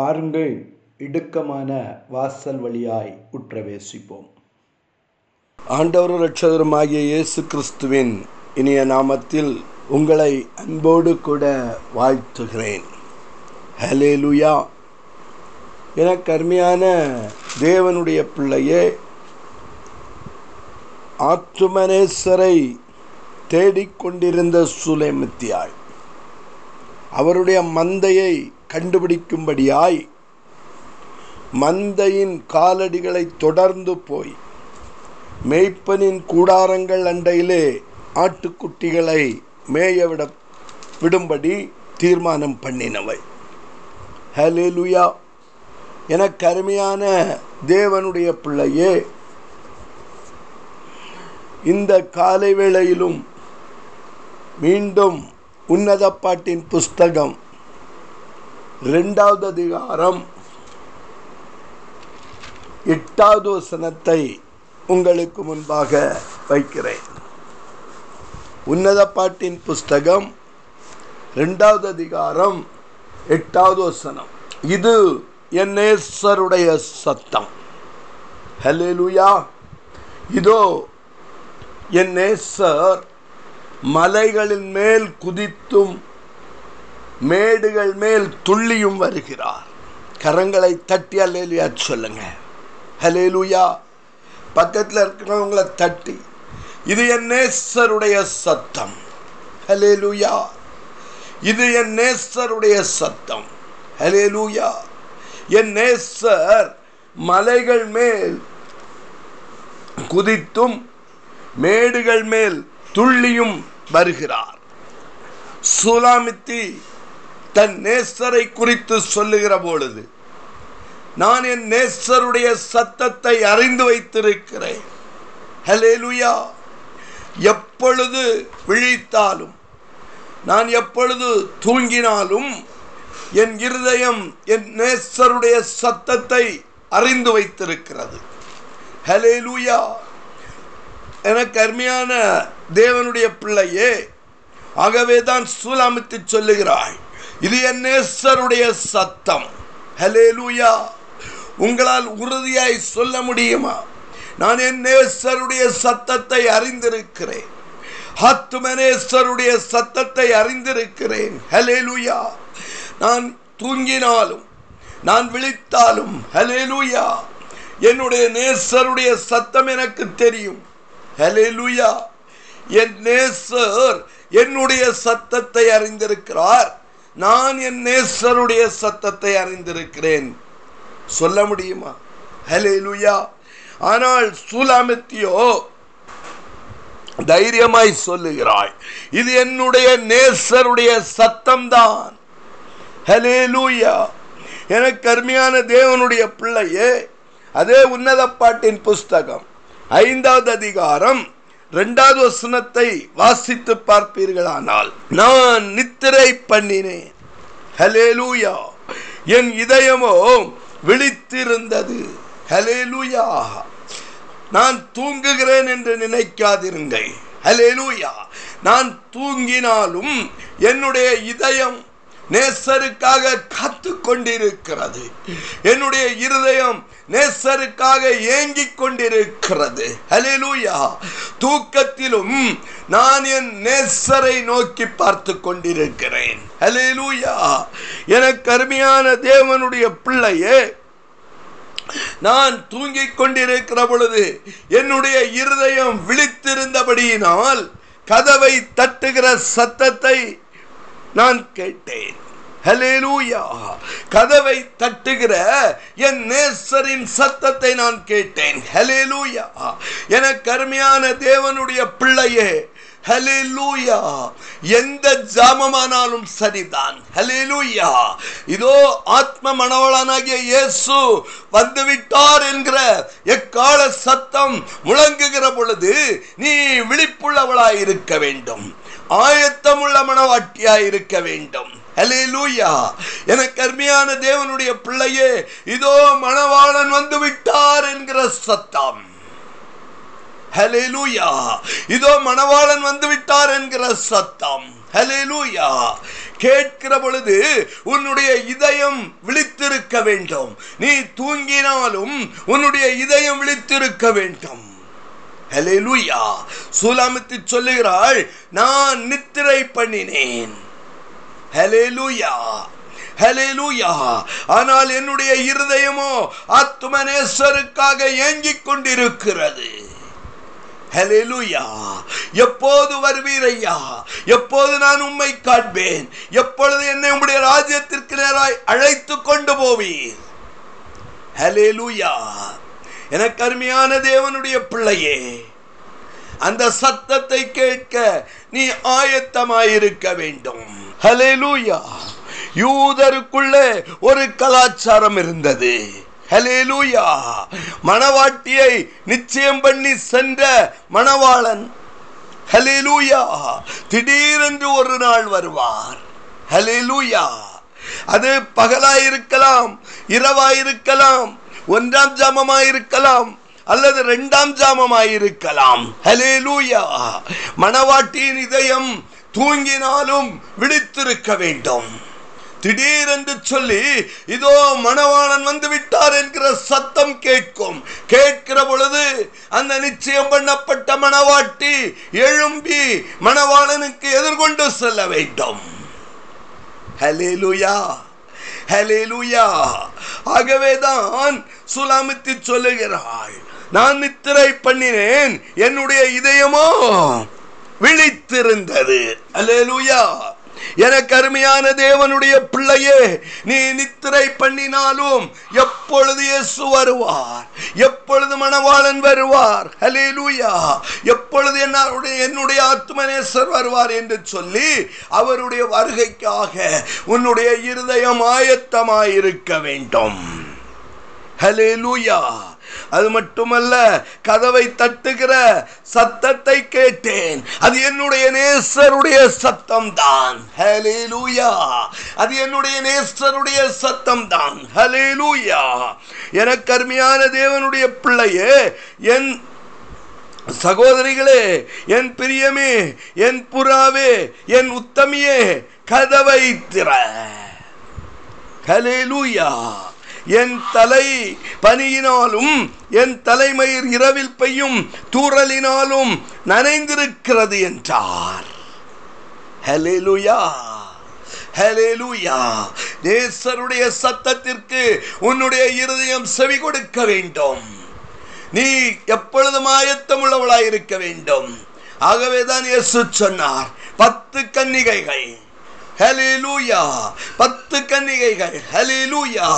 பாருங்கள் இடுக்கமான வாசல் வழியாய் உற்றவேசிப்போம். ஆண்டவர் ரட்சகருமாகிய இயேசு கிறிஸ்துவின் இனிய நாமத்தில் உங்களை அன்போடு கூட வாழ்த்துகிறேன். ஹலேலுயா என கருமையான தேவனுடைய பிள்ளையே ஆத்துமனேஸ்வரை தேடிக்கொண்டிருந்த சுலேமித்தியாய் அவருடைய மந்தையை கண்டுபிடிக்கும்படியாய் மந்தையின் காலடிகளை தொடர்ந்து போய் மேய்ப்பனின் கூடாரங்கள் அண்டையிலே ஆட்டுக்குட்டிகளை மேயவிட விடும்படி தீர்மானம் பண்ணினவை. ஹலேலுயா எனக்கு அருமையான தேவனுடைய பிள்ளையே இந்த காலை வேளையிலும் மீண்டும் உன்னத பாட்டின் புஸ்தகம் ரெண்டாவது அதிகாரம். எட்டாவது வசனத்தை உங்களுக்கு முன்பாக வைக்கிறேன். உன்னத பாட்டின் புஸ்தகம் ரெண்டாவது அதிகாரம் எட்டாவது வசனம். இது என் நேசருடைய சத்தம். ஹலேலுயா இதோ என் நேசர் மலைகளின் மேல் குதித்தும் மேடுகள் மேல் துள்ளியும் வருகிறார். கரங்களை தட்டி அலேலுயா சொல்லுங்க. ஹலேலுயா பக்கத்தில் இருக்கிறவங்கள தட்டி. இது என் நேசருடைய சத்தம். ஹலேலுயா இது என் நேசருடைய சத்தம். ஹலேலுயா என் நேசர் மலைகள் மேல் குதித்தும் மேடுகள் மேல் துள்ளியும் வருகிறார். சுலாமித்தி தன் நேசரை குறித்து சொல்லுகிற பொழுது நான் என் நேசருடைய சத்தத்தை அறிந்து வைத்திருக்கிறேன். ஹலேலுயா எப்பொழுது விழித்தாலும் நான் எப்பொழுது தூங்கினாலும் என் இருதயம் என் நேசருடைய சத்தத்தை அறிந்து வைத்திருக்கிறது. ஹலேலுயா எனக்கு அருமையான தேவனுடைய பிள்ளையே ஆகவே தான் சூலாமித்து சொல்லுகிறாய். இது என் நேசருடைய சத்தம். ஹலேலுயா உங்களால் உறுதியாய் சொல்ல முடியுமா? நான் என் நேசருடைய சத்தத்தை அறிந்திருக்கிறேன். ஆத்துமனேஸ்வருடைய சத்தத்தை அறிந்திருக்கிறேன். ஹலே லூயா நான் தூங்கினாலும் நான் விழித்தாலும் ஹலே லூயா என்னுடைய நேசருடைய சத்தம் எனக்கு தெரியும். ஹலே லூயா என் நேசர் என்னுடைய சத்தத்தை அறிந்திருக்கிறார். நான் என் நேசருடைய சத்தத்தை அறிந்திருக்கிறேன். சொல்ல முடியுமா? ஹலே லுயா ஆனால் சூலாமித்தியோ தைரியமாய் சொல்லுகிறாய். இது என்னுடைய நேசருடைய சத்தம்தான். ஹலே லூயா எனக்கு அருமையான தேவனுடைய பிள்ளையே அதே உன்னத பாட்டின் புஸ்தகம் ஐந்தாவது அதிகாரம் இரண்டாவது வசனத்தை வாசித்து பார்ப்பீர்களானால் நான் நித்திரை பண்ணினேன். ஹலேலூயா என் இதயமோ விழித்திருந்தது. ஹலேலூயா நான் தூங்குகிறேன் என்று நினைக்காதிருங்கள். ஹலேலூயா நான் தூங்கினாலும் என்னுடைய இதயம் நேசருக்காக காத்து கொண்டிருக்கிறது என்னுடைய இருதயம் நேசருக்காக ஏங்கிக் கொண்டிருக்கிறது ஹலிலூயா தூக்கத்திலும் நான் என் நேசரை நோக்கி பார்த்து கொண்டிருக்கிறேன் ஹலிலூயா எனக்கு அருமையான தேவனுடைய பிள்ளையே நான் தூங்கிக் கொண்டிருக்கிற பொழுது என்னுடைய இருதயம் விழித்திருந்தபடியினால் கதவை தட்டுகிற சத்தத்தை நான் கேட்டேன். கதவை தட்டுகிற என் நேசரின் சத்தத்தை நான் கேட்டேன். ஹலேலூயா என கருமையான தேவனுடைய பிள்ளையே. ஹலேலூயா எந்த ஜாமமானாலும் சரிதான். ஹலேலூயா இதோ ஆத்ம மணவளனாகிய இயேசு வந்துவிட்டார் என்கிற எக்கால சத்தம் முழங்குகிற பொழுது நீ விழிப்புள்ளவளாய் இருக்க வேண்டும். ஆயத்தமுள்ள மனவாட்டியா இருக்க வேண்டும். எனக்கு அருமையான தேவனுடைய பிள்ளையே இதோ மணவாளன் வந்து விட்டார் என்கிற சத்தம். இதோ மணவாளன் வந்து விட்டார் என்கிற சத்தம். கேட்கிற பொழுது உன்னுடைய இதயம் விழித்திருக்க வேண்டும். நீ தூங்கினாலும் உன்னுடைய இதயம் விழித்திருக்க வேண்டும். ஹலெலுயா சூலாமித்து சொல்லுகிறாள் நான் நித்திரை பண்ணினேன். ஹலெலுயா ஹலெலுயா ஆனால் என்னுடைய இருதயமோ ஆத்மனேஸ்வருக்காக ஏங்கிக் கொண்டிருக்கிறது. ஹலெலுயா எப்போது வருவீர் ஐயா? எப்போது நான் உம்மை காண்பேன்? எப்பொழுது என்னை உம்முடைய ராஜ்யத்திற்கு நேராய் அழைத்து கொண்டு போவீர்? ஹலெலுயா எனக்கு அருமையான தேவனுடைய பிள்ளையே அந்த சத்தத்தை கேட்க நீ ஆயத்தமாயிருக்க வேண்டும். ஹalleluya யூதருக்குள்ளே ஒரு கலாச்சாரம் இருந்தது. ஹalleluya மணவாட்டியை நிச்சயம் பண்ணி சென்ற மணவாளன் ஹalleluya திடீரென்று ஒரு நாள் வருவார். ஹalleluya அது பகலாயிருக்கலாம் இரவாயிருக்கலாம் ஒன்றாம் ஜாமமாயிருக்கலாம் அல்லது இரண்டாம் ஜாமமாயிருக்கலாம். லூயா மணவாட்டியின் இதயம் தூங்கினாலும் விழித்திருக்க வேண்டும். திடீரென்று சொல்லி இதோ மணவாளன் வந்து விட்டார் என்கிற சத்தம் கேட்கும். கேட்கிற பொழுது அந்த நிச்சயம் பண்ணப்பட்ட மணவாட்டி எழும்பி மணவாளனுக்கு எதிர்கொண்டு செல்ல வேண்டும். ஹலேலுயா ஹலேலுயா ஆகவேதான் சுலாமித்து சொல்லுகிறாள் நான் நித்திரை பண்ணினேன் என்னுடைய இதயமோ விழித்திருந்தது. அல்லேலூயா. எனக்கு அருமையான தேவனுடைய பிள்ளையே நீ நித்திரை பண்ணினாலும் எப்பொழுது இயேசு வருவார்? எப்பொழுது மணவாளன் வருவார்? ஹalleluya எப்பொழுது என்னுடைய என்னுடைய ஆத்மநேசர் வருவார் என்று சொல்லி அவருடைய வருகைக்காக உன்னுடைய இருதயம் ஆயத்தமாயிருக்க வேண்டும். ஹலேலூயா அது மட்டுமல்ல கதவை தட்டுகிற சத்தத்தை கேட்டேன். அது என்னுடைய நேசருடைய சத்தம் தான் ஹலேலூயா அது என்னுடைய நேசருடைய சத்தம் தான் ஹலேலூயா என கருமையான தேவனுடைய பிள்ளையே என் சகோதரிகளே என் பிரியமே என் புறாவே என் உத்தமியே கதவை திற. ஹலேலூயா என் தலை பனியினாலும் என் தலைமயிர் இரவில் பெய்யும் தூறலினாலும் நனைந்திருக்கிறது என்றார். ஹalleluya ஹalleluya. நேசருடைய சத்தத்திற்கு உன்னுடைய இருதயம் செவி கொடுக்க வேண்டும். நீ எப்பொழுதும் ஆயத்தம் உள்ளவளாய் இருக்க வேண்டும். ஆகவேதான் இயேசு சொன்னார் பத்து கன்னிகைகள். ஹலிலூயா. பத்து கன்னிகைகள் ஹalleluya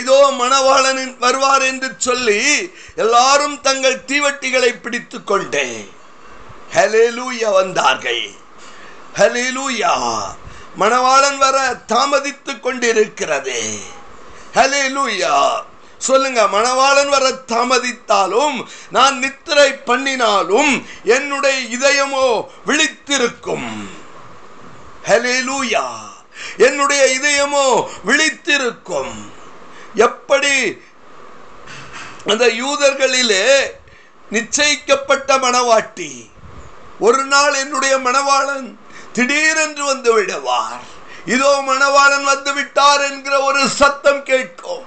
இதோ மணவாளனின் வருவார் என்று சொல்லி எல்லாரும் தங்கள் தீவட்டிகளை பிடித்து கொண்டே ஹலிலூயா வந்தார்கள். ஹலிலூயா. மணவாளன் வர தாமதித்து கொண்டிருக்கிறது. ஹலிலூயா. சொல்லுங்க மணவாளன் வர தாமதித்தாலும் நான் நித்திரை பண்ணினாலும் என்னுடைய இதயமோ விழித்திருக்கும். ஹலிலூயா என்னுடைய இதயமோ விழித்திருக்கும். எப்படி? அந்த யூதர்களிலே நிச்சயிக்கப்பட்ட மணவாட்டி ஒரு நாள் என்னுடைய மணவாளன் திடீரென்று வந்து விடுவார். இதோ மணவாளன் வந்து விட்டார் என்கிற ஒரு சத்தம் கேட்கும்.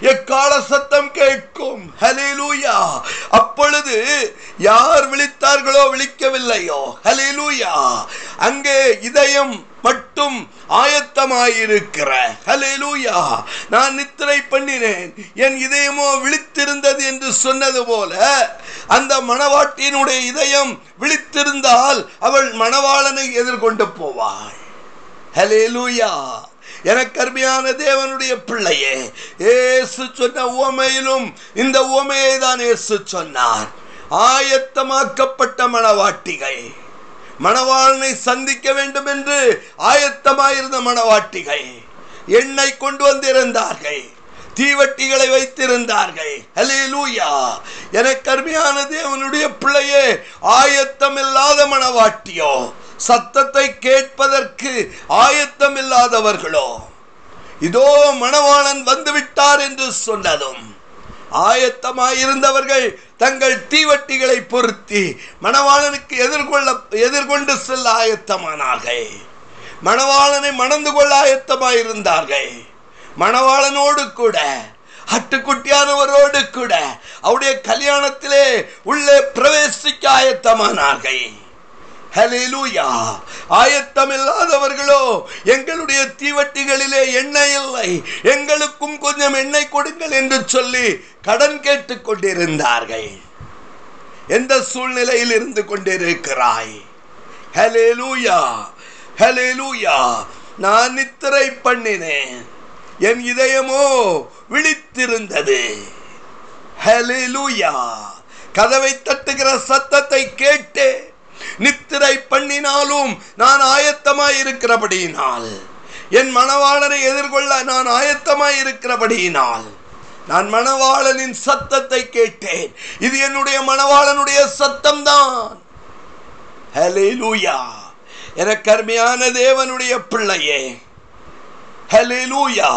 எக்கால சத்தம் கேட்கும். ஹலிலூயா அப்பொழுது யார் விழித்தார்களோ விழிக்கவில்லையோ. ஹலிலூயா அங்கே இதயம் மட்டும் ஆயத்தமாயிருக்கிற. ஹலேலூயா நான் நித்திரை பண்ணினேன். என் இதயமோ விழித்திருந்தது என்று சொன்னது போல அந்த மணவாட்டியினுடைய இதயம் விழித்திருந்தால் அவள் மணவாளனை எதிர்கொண்டு போவாள். ஹலேலூயா எனக்கு அருமையான தேவனுடைய பிள்ளையே ஏசு சொன்ன உவமையிலும் இந்த உவமையை தான் ஏசு சொன்னார். ஆயத்தமாக்கப்பட்ட மணவாட்டிகள். மணவாளனை சந்திக்க வேண்டும் என்று ஆயத்தமாயிருந்த மணவாட்டிகள் எண்ணெய் கொண்டு வந்திருந்தார்கள். தீவட்டிகளை வைத்திருந்தார்கள். ஹalleluya எனக்கு அருமையான தேவனுடைய பிள்ளையே ஆயத்தம் இல்லாத மணவாட்டியோ சத்தத்தை கேட்பதற்கு ஆயத்தம் இல்லாதவர்களோ இதோ மணவாளன் வந்துவிட்டார் என்று சொன்னதும் ஆயத்தமாயிருந்தவர்கள் தங்கள் தீவட்டிகளை பொருத்தி மணவாளனுக்கு எதிர்கொள்ள எதிர்கொண்டு செல்ல ஆயத்தமானார்கள். மணவாளனை மணந்து கொள்ள ஆயத்தமாயிருந்தார்கள். மணவாளனோடு கூட அட்டுக்குட்டியானவரோடு கூட அவருடைய கல்யாணத்திலே உள்ளே பிரவேசிக்க ஆயத்தமானார்கள். ஹalleluya. ஆயத்தம் இல்லாதவர்களோ எங்களுடைய தீவட்டிகளிலே எண்ணெய் இல்லை. எங்களுக்கும் கொஞ்சம் எண்ணெய் கொடுங்கள் என்று சொல்லி கடன் கேட்டுக் கொண்டிருந்தார்கள். எந்த சூழ்நிலையில் இருந்து கொண்டிருக்கிறாய்? ஹalleluya ஹalleluya. நான் நித்திரை பண்ணினேன். என் இதயமோ விழித்திருந்தது. ஹalleluya. கதவை தட்டுகிற சத்தத்தை கேட்டு நித்திரை பண்ணினாலும் நான் ஆயத்தமாய் இருக்கிறபடியினால் என் மணவாளனை எதிர்கொள்ள நான் ஆயத்தமாய் இருக்கிறபடியினால் நான் மணவாளனின் சத்தத்தை கேட்டேன். இது என்னுடைய மணவாளனுடைய சத்தம்தான். தான் என கருமையான தேவனுடைய பிள்ளையே. ஹலிலூயா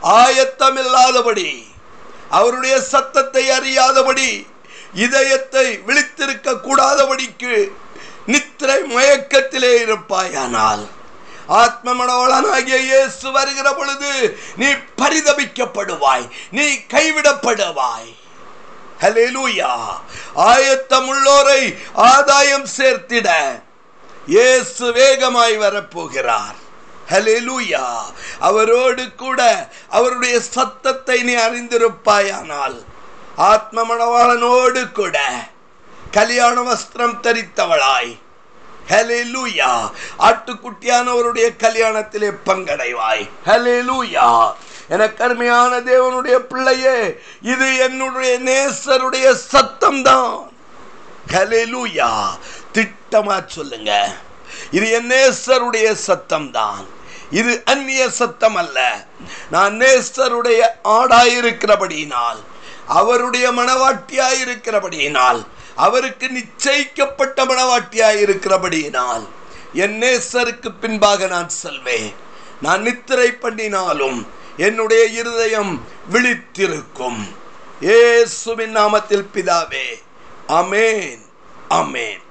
ஆயத்தம் இல்லாதபடி அவருடைய சத்தத்தை அறியாதபடி இதயத்தை விழித்திருக்க கூடாதபடிக்கு நித்திரை மயக்கத்திலே இருப்பாயானால் ஆத்ம மனவளனாகிய இயேசு வருகிற பொழுது நீ பரிதபிக்கப்படுவாய் நீ கைவிடப்படுவாய். ஹலெலூயா ஆயத்தம் உள்ளோரை ஆதாயம் சேர்த்திட இயேசு வேகமாய் வரப்போகிறார். ஹலெலூயா அவரோடு கூட அவருடைய சத்தத்தை நீ அறிந்திருப்பாயானால் ஆத்ம மணவாளனோடு கூட கல்யாண வஸ்திரம் தரித்தவளாய். ஹalleluya ஆட்டுக்குட்டியானவருடைய கல்யாணத்திலே பங்கடைவாய். ஹெலேலூயா என கருமையான தேவனுடைய பிள்ளையே இது என்னுடைய நேசருடைய சத்தம் தான் ஹalleluya திட்டமா சொல்லுங்க. இது என் நேசருடைய சத்தம் தான் இது அந்நிய சத்தம் அல்ல நான் நேசருடைய ஆடாயிருக்கிறபடியினால் அவருடைய மனவாட்டியாயிருக்கிறபடியினால் அவருக்கு நிச்சயிக்கப்பட்ட மனவாட்டியாயிருக்கிறபடியினால் என் நேசருக்கு பின்பாக நான் செல்வேன். நான் நித்திரை பண்ணினாலும் என்னுடைய இருதயம் விழித்திருக்கும். இயேசுவின் நாமத்தில் பிதாவே அமேன் அமேன்